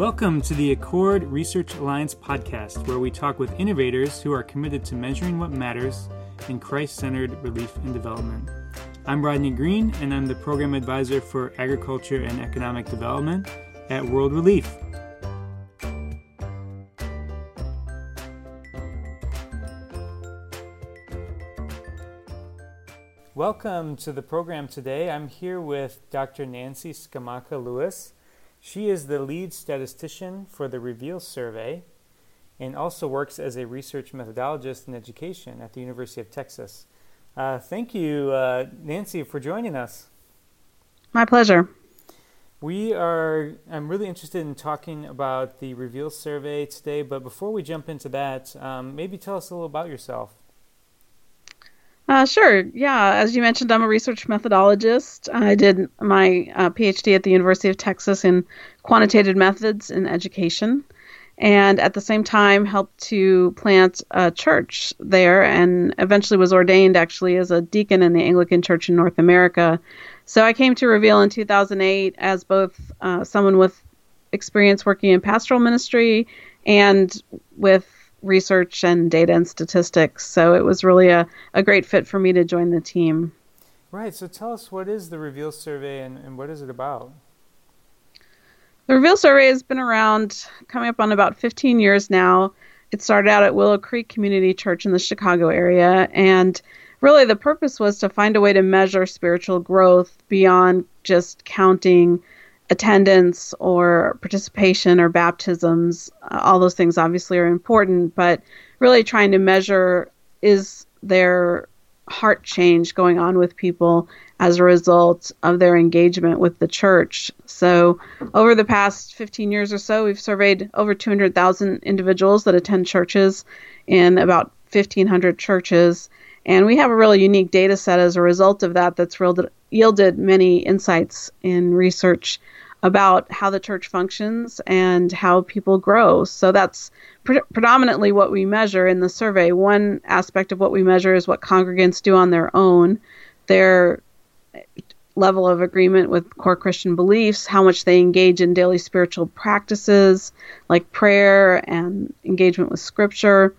Welcome to the Accord Research Alliance podcast, where we talk with innovators who are committed to measuring what matters in Christ centered relief and development. I'm Rodney Green, and I'm the Program Advisor for Agriculture and Economic Development at World Relief. Welcome to the program today. I'm here with Dr. Nancy Scammacca Lewis. She is the lead statistician for the Reveal survey and also works as a research methodologist in education at the University of Texas. Uh, thank you, uh, Nancy, for joining us. My pleasure. We are, I'm really interested in talking about the Reveal survey today, but before we jump into that, um, maybe tell us a little about yourself. Uh, sure. Yeah. As you mentioned, I'm a research methodologist. I did my uh, PhD at the University of Texas in quantitative methods in education, and at the same time helped to plant a church there, and eventually was ordained actually as a deacon in the Anglican Church in North America. So I came to Reveal in 2008 as both uh, someone with experience working in pastoral ministry and with research and data and statistics. So it was really a, a great fit for me to join the team. Right. So tell us what is the Reveal Survey and, and what is it about? The Reveal Survey has been around coming up on about 15 years now. It started out at Willow Creek Community Church in the Chicago area. And really, the purpose was to find a way to measure spiritual growth beyond just counting attendance or participation or baptisms, uh, all those things obviously are important, but really trying to measure is there heart change going on with people as a result of their engagement with the church. So, over the past 15 years or so, we've surveyed over 200,000 individuals that attend churches in about 1,500 churches. And we have a really unique data set as a result of that that's yielded many insights in research about how the church functions and how people grow. So that's pre- predominantly what we measure in the survey. One aspect of what we measure is what congregants do on their own, their level of agreement with core Christian beliefs, how much they engage in daily spiritual practices like prayer and engagement with scripture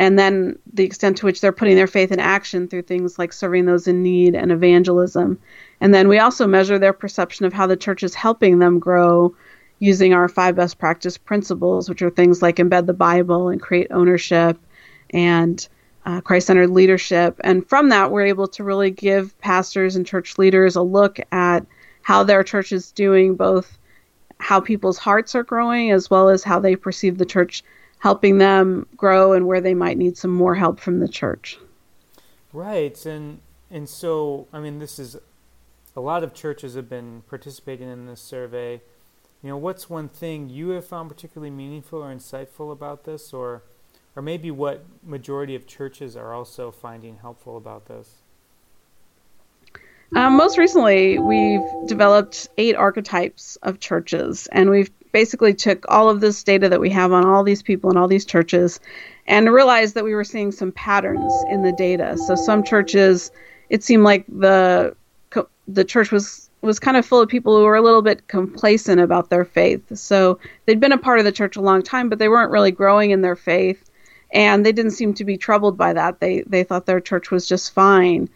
and then the extent to which they're putting their faith in action through things like serving those in need and evangelism. And then we also measure their perception of how the church is helping them grow using our five best practice principles, which are things like embed the Bible and create ownership and uh, Christ centered leadership. And from that, we're able to really give pastors and church leaders a look at how their church is doing, both how people's hearts are growing as well as how they perceive the church helping them grow and where they might need some more help from the church. Right, and and so I mean, this is a lot of churches have been participating in this survey. You know, what's one thing you have found particularly meaningful or insightful about this, or or maybe what majority of churches are also finding helpful about this? Um, most recently, we've developed eight archetypes of churches, and we've basically took all of this data that we have on all these people and all these churches and realized that we were seeing some patterns in the data. So some churches, it seemed like the the church was was kind of full of people who were a little bit complacent about their faith. So they'd been a part of the church a long time, but they weren't really growing in their faith, and they didn't seem to be troubled by that. They they thought their church was just fine,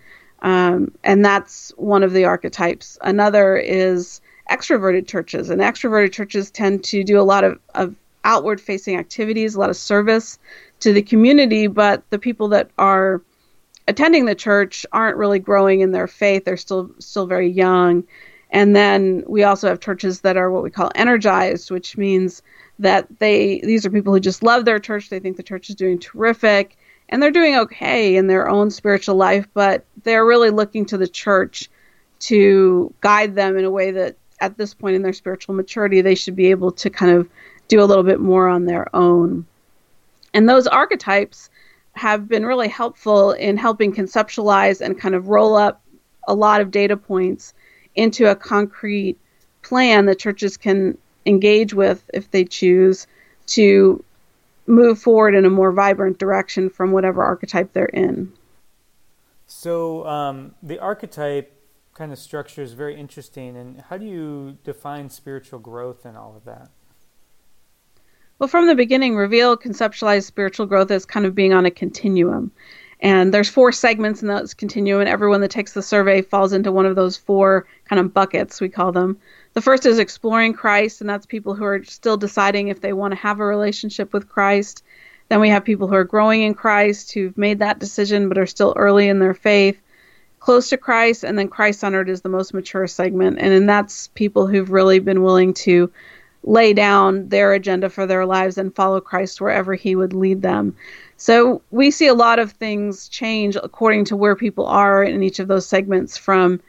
um, and that's one of the archetypes. Another is extroverted churches, and extroverted churches tend to do a lot of, of outward facing activities, a lot of service to the community, but the people that are attending the church aren't really growing in their faith. They're still still very young. And then we also have churches that are what we call energized, which means that they these are people who just love their church. They think the church is doing terrific and they're doing okay in their own spiritual life, but they're really looking to the church to guide them in a way that at this point in their spiritual maturity, they should be able to kind of do a little bit more on their own. And those archetypes have been really helpful in helping conceptualize and kind of roll up a lot of data points into a concrete plan that churches can engage with if they choose to move forward in a more vibrant direction from whatever archetype they're in. So, um, the archetype kind of structure is very interesting. And how do you define spiritual growth and all of that? Well, from the beginning, Reveal conceptualized spiritual growth as kind of being on a continuum. And there's four segments in that continuum, and everyone that takes the survey falls into one of those four kind of buckets, we call them. The first is exploring Christ, and that's people who are still deciding if they want to have a relationship with Christ. Then we have people who are growing in Christ, who've made that decision but are still early in their faith, close to Christ, and then Christ centered is the most mature segment. And, and that's people who've really been willing to lay down their agenda for their lives and follow Christ wherever he would lead them. So we see a lot of things change according to where people are in each of those segments from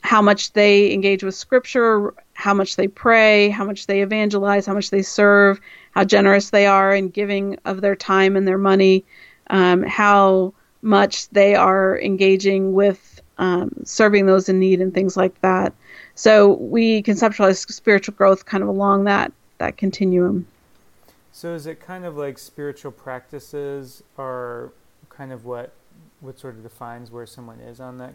how much they engage with scripture, how much they pray, how much they evangelize, how much they serve, how generous they are in giving of their time and their money, um, how much they are engaging with um, serving those in need and things like that. So we conceptualize spiritual growth kind of along that that continuum. So is it kind of like spiritual practices are kind of what what sort of defines where someone is on that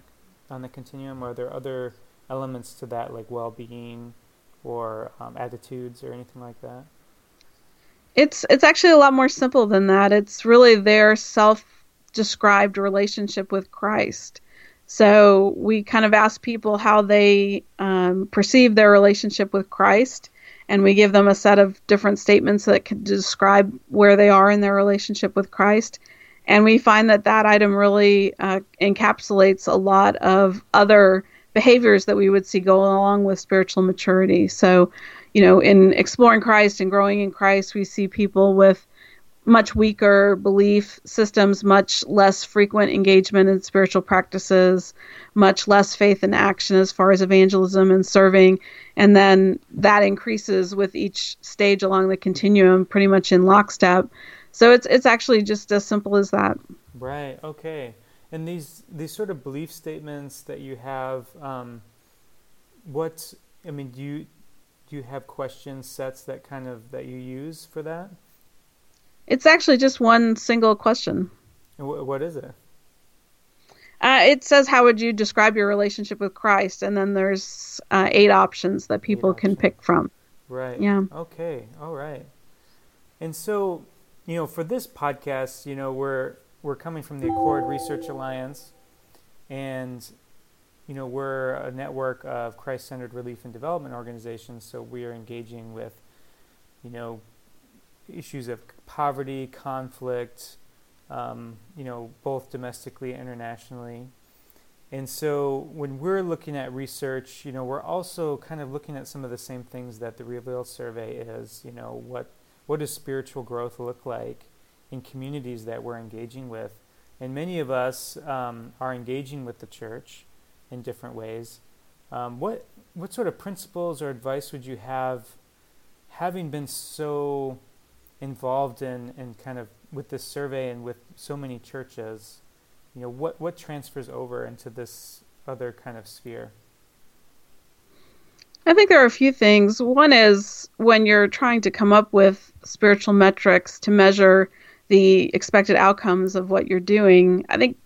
on the continuum? Are there other elements to that like well-being or um, attitudes or anything like that? It's it's actually a lot more simple than that. It's really their self-described relationship with Christ. So we kind of ask people how they um, perceive their relationship with Christ, and we give them a set of different statements that can describe where they are in their relationship with Christ. And we find that that item really uh, encapsulates a lot of other behaviors that we would see go along with spiritual maturity. So, you know, in exploring Christ and growing in Christ, we see people with much weaker belief systems, much less frequent engagement in spiritual practices, much less faith in action as far as evangelism and serving. And then that increases with each stage along the continuum, pretty much in lockstep. So it's it's actually just as simple as that. Right. Okay. And these these sort of belief statements that you have, um, what I mean, do you do you have question sets that kind of that you use for that? It's actually just one single question. what is it? Uh, it says, "How would you describe your relationship with Christ?" And then there's uh, eight options that people can pick from. Right. Yeah. Okay. All right. And so, you know, for this podcast, you know, we're we're coming from the Accord Research Alliance, and you know, we're a network of Christ centered relief and development organizations, so we are engaging with, you know, issues of poverty, conflict, um, you know, both domestically and internationally. And so when we're looking at research, you know, we're also kind of looking at some of the same things that the Reveal survey is, you know, what what does spiritual growth look like in communities that we're engaging with? And many of us um, are engaging with the church in different ways. Um, what what sort of principles or advice would you have, having been so involved in and kind of with this survey and with so many churches? You know, what what transfers over into this other kind of sphere? I think there are a few things. One is when you're trying to come up with spiritual metrics to measure the expected outcomes of what you're doing, I think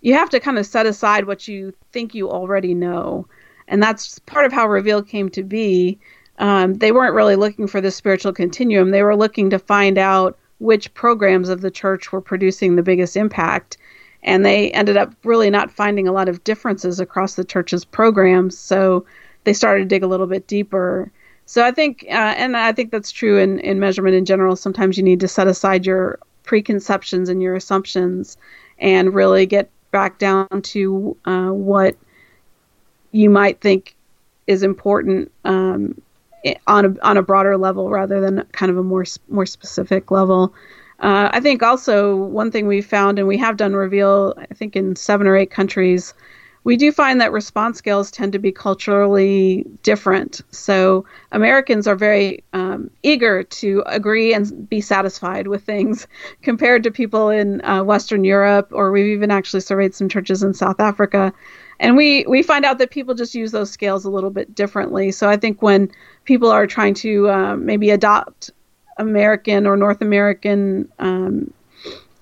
you have to kind of set aside what you think you already know. And that's part of how Reveal came to be. Um, they weren't really looking for the spiritual continuum, they were looking to find out which programs of the church were producing the biggest impact. And they ended up really not finding a lot of differences across the church's programs. So they started to dig a little bit deeper. So I think, uh, and I think that's true in, in measurement in general. Sometimes you need to set aside your preconceptions and your assumptions and really get back down to uh, what you might think is important um, on a on a broader level rather than kind of a more more specific level. Uh, I think also one thing we found, and we have done reveal, I think in seven or eight countries, we do find that response scales tend to be culturally different. So Americans are very um, eager to agree and be satisfied with things compared to people in uh, Western Europe, or we've even actually surveyed some churches in South Africa. And we, we find out that people just use those scales a little bit differently. So I think when people are trying to uh, maybe adopt American or North American um,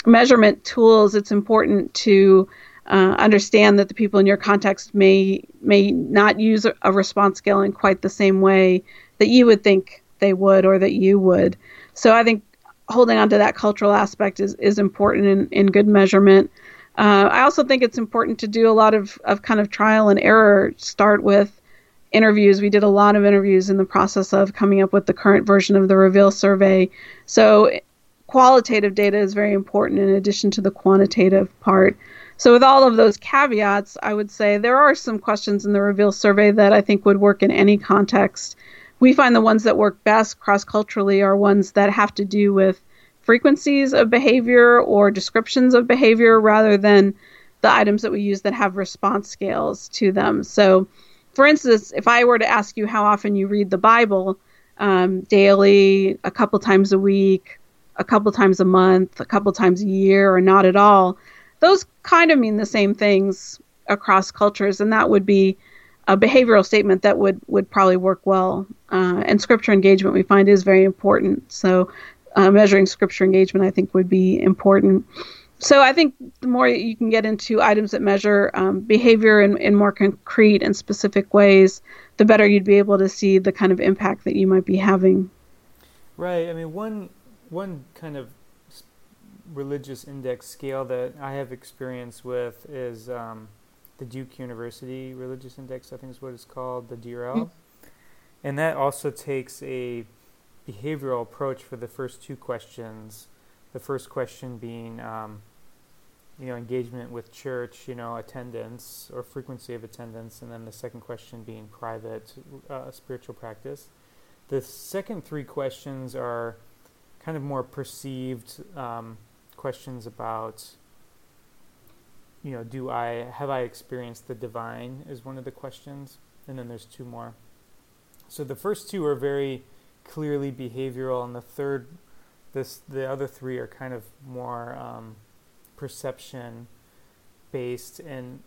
measurement tools, it's important to uh, understand that the people in your context may may not use a, response scale in quite the same way that you would think they would or that you would. So I think holding on to that cultural aspect is, is important in, in good measurement. Uh, I also think it's important to do a lot of, of kind of trial and error. Start with interviews. We did a lot of interviews in the process of coming up with the current version of the Reveal survey. So qualitative data is very important in addition to the quantitative part. So, with all of those caveats, I would say there are some questions in the Reveal survey that I think would work in any context. We find the ones that work best cross culturally are ones that have to do with frequencies of behavior or descriptions of behavior rather than the items that we use that have response scales to them. So, for instance, if I were to ask you how often you read the Bible, um, daily, a couple times a week, a couple times a month, a couple times a year, or not at all, those kind of mean the same things across cultures, and that would be a behavioral statement that would would probably work well. Uh, and scripture engagement we find is very important. So uh, measuring scripture engagement I think would be important. So I think the more you can get into items that measure um, behavior in, in more concrete and specific ways, the better you'd be able to see the kind of impact that you might be having. Right. I mean, one one kind of religious index scale that I have experience with is um, the Duke University Religious Index. I think is what it's called, the DRL, mm-hmm. and that also takes a behavioral approach for the first two questions. The first question being, um, you know, engagement with church, you know, attendance or frequency of attendance, and then the second question being private uh, spiritual practice. The second three questions are kind of more perceived um, questions about you know do i have i experienced the divine is one of the questions and then there's two more so the first two are very clearly behavioral and the third this the other three are kind of more um, perception based. And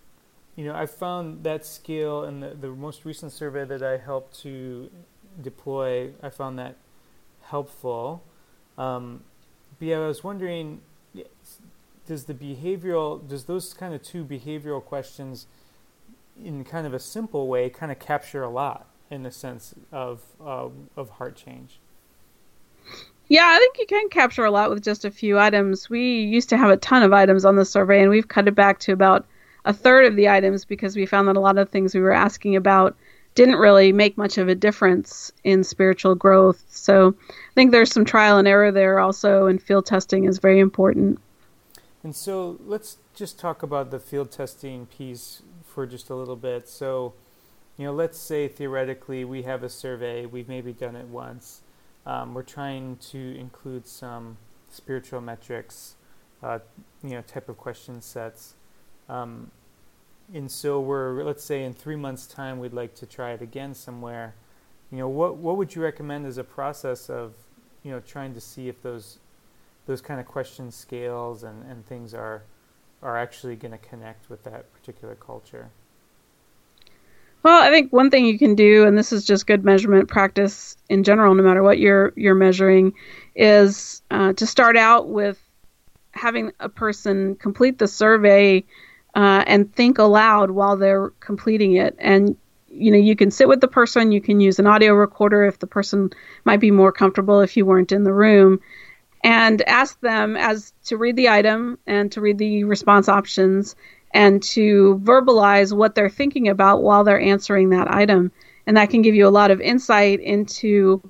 you know i found that scale in the, the most recent survey that i helped to deploy i found that helpful. Um, but yeah, I was wondering, does the behavioral, does those kind of two behavioral questions, in kind of a simple way, kind of capture a lot in the sense of uh, of heart change? Yeah, I think you can capture a lot with just a few items. We used to have a ton of items on the survey, and we've cut it back to about a third of the items because we found that a lot of things we were asking about didn't really make much of a difference in spiritual growth. So I think there's some trial and error there also, and field testing is very important. And so let's just talk about the field testing piece for just a little bit. So, you know, let's say theoretically we have a survey, we've maybe done it once. Um, we're trying to include some spiritual metrics, uh, you know, type of question sets. Um, and so we're let's say in three months time we'd like to try it again somewhere you know what what would you recommend as a process of you know trying to see if those those kind of question scales and, and things are are actually going to connect with that particular culture well i think one thing you can do and this is just good measurement practice in general no matter what you're you're measuring is uh, to start out with having a person complete the survey uh, and think aloud while they're completing it. And you know, you can sit with the person. You can use an audio recorder if the person might be more comfortable if you weren't in the room, and ask them as to read the item and to read the response options and to verbalize what they're thinking about while they're answering that item. And that can give you a lot of insight into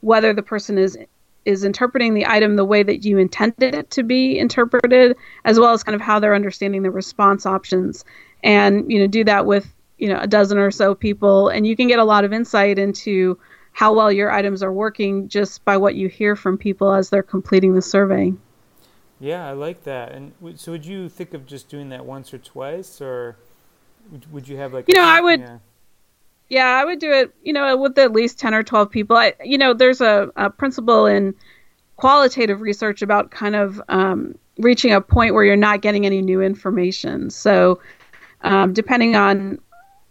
whether the person is is interpreting the item the way that you intended it to be interpreted, as well as kind of how they're understanding the response options. And, you know, do that with, you know, a dozen or so people. And you can get a lot of insight into how well your items are working just by what you hear from people as they're completing the survey. Yeah, I like that. And so would you think of just doing that once or twice or would you have like You know, I would yeah. Yeah, I would do it, you know, with at least 10 or 12 people. I, you know, there's a, a principle in qualitative research about kind of um, reaching a point where you're not getting any new information. So, um, depending on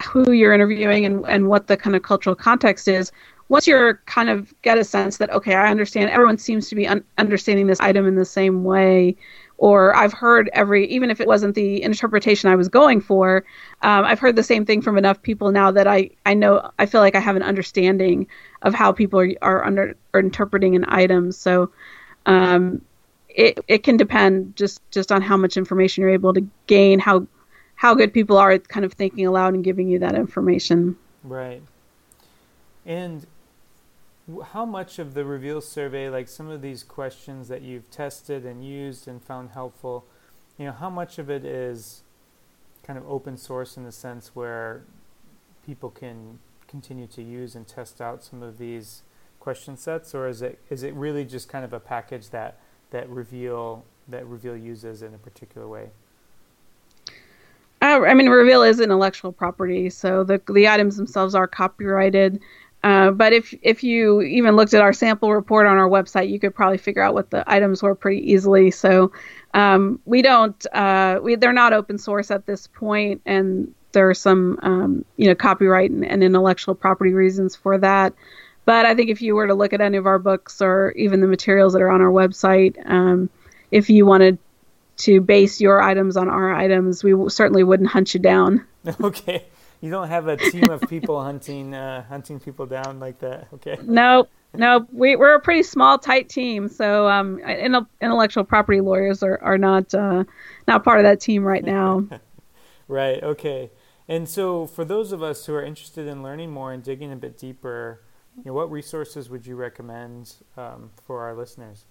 who you're interviewing and, and what the kind of cultural context is, once you're kind of get a sense that, okay, I understand everyone seems to be un- understanding this item in the same way, or I've heard every, even if it wasn't the interpretation I was going for, um, I've heard the same thing from enough people now that I, I know, I feel like I have an understanding of how people are, are under are interpreting an item. So um, it it can depend just just on how much information you're able to gain, how how good people are at kind of thinking aloud and giving you that information. Right. And how much of the reveal survey, like some of these questions that you've tested and used and found helpful, you know, how much of it is kind of open source in the sense where people can continue to use and test out some of these question sets, or is it is it really just kind of a package that that reveal that reveal uses in a particular way? Uh, I mean, reveal is intellectual property, so the the items themselves are copyrighted. Uh, but if if you even looked at our sample report on our website, you could probably figure out what the items were pretty easily. So um, we don't uh, we they're not open source at this point, and there are some um, you know copyright and, and, intellectual property reasons for that. But I think if you were to look at any of our books or even the materials that are on our website, um, if you wanted to base your items on our items, we certainly wouldn't hunt you down. Okay you don't have a team of people hunting uh, hunting people down like that. Okay. Nope. Nope. We we're a pretty small, tight team. So um, intellectual property lawyers are are not uh, not part of that team right now. right. Okay. And so, for those of us who are interested in learning more and digging a bit deeper, you know, what resources would you recommend um, for our listeners?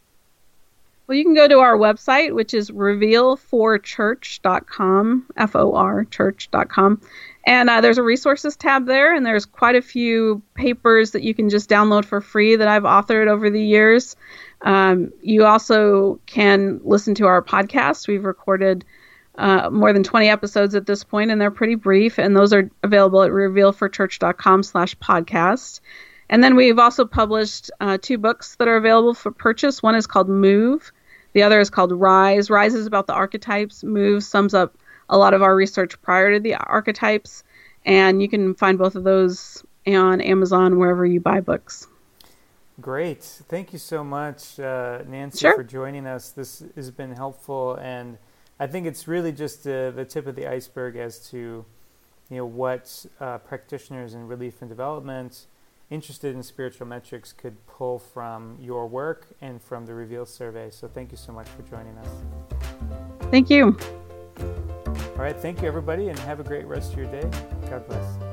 Well, you can go to our website, which is reveal4church.com, F O R church.com. And uh, there's a resources tab there, and there's quite a few papers that you can just download for free that I've authored over the years. Um, you also can listen to our podcast. We've recorded uh, more than 20 episodes at this point, and they're pretty brief, and those are available at reveal4church.com slash podcast. And then we've also published uh, two books that are available for purchase. One is called Move, the other is called Rise. Rise is about the archetypes. Move sums up a lot of our research prior to the archetypes, and you can find both of those on Amazon wherever you buy books. Great. Thank you so much, uh, Nancy, sure. for joining us. This has been helpful, and I think it's really just uh, the tip of the iceberg as to you know what uh, practitioners in relief and development interested in spiritual metrics could pull from your work and from the Reveal survey. So thank you so much for joining us. Thank you. All right, thank you everybody and have a great rest of your day. God bless.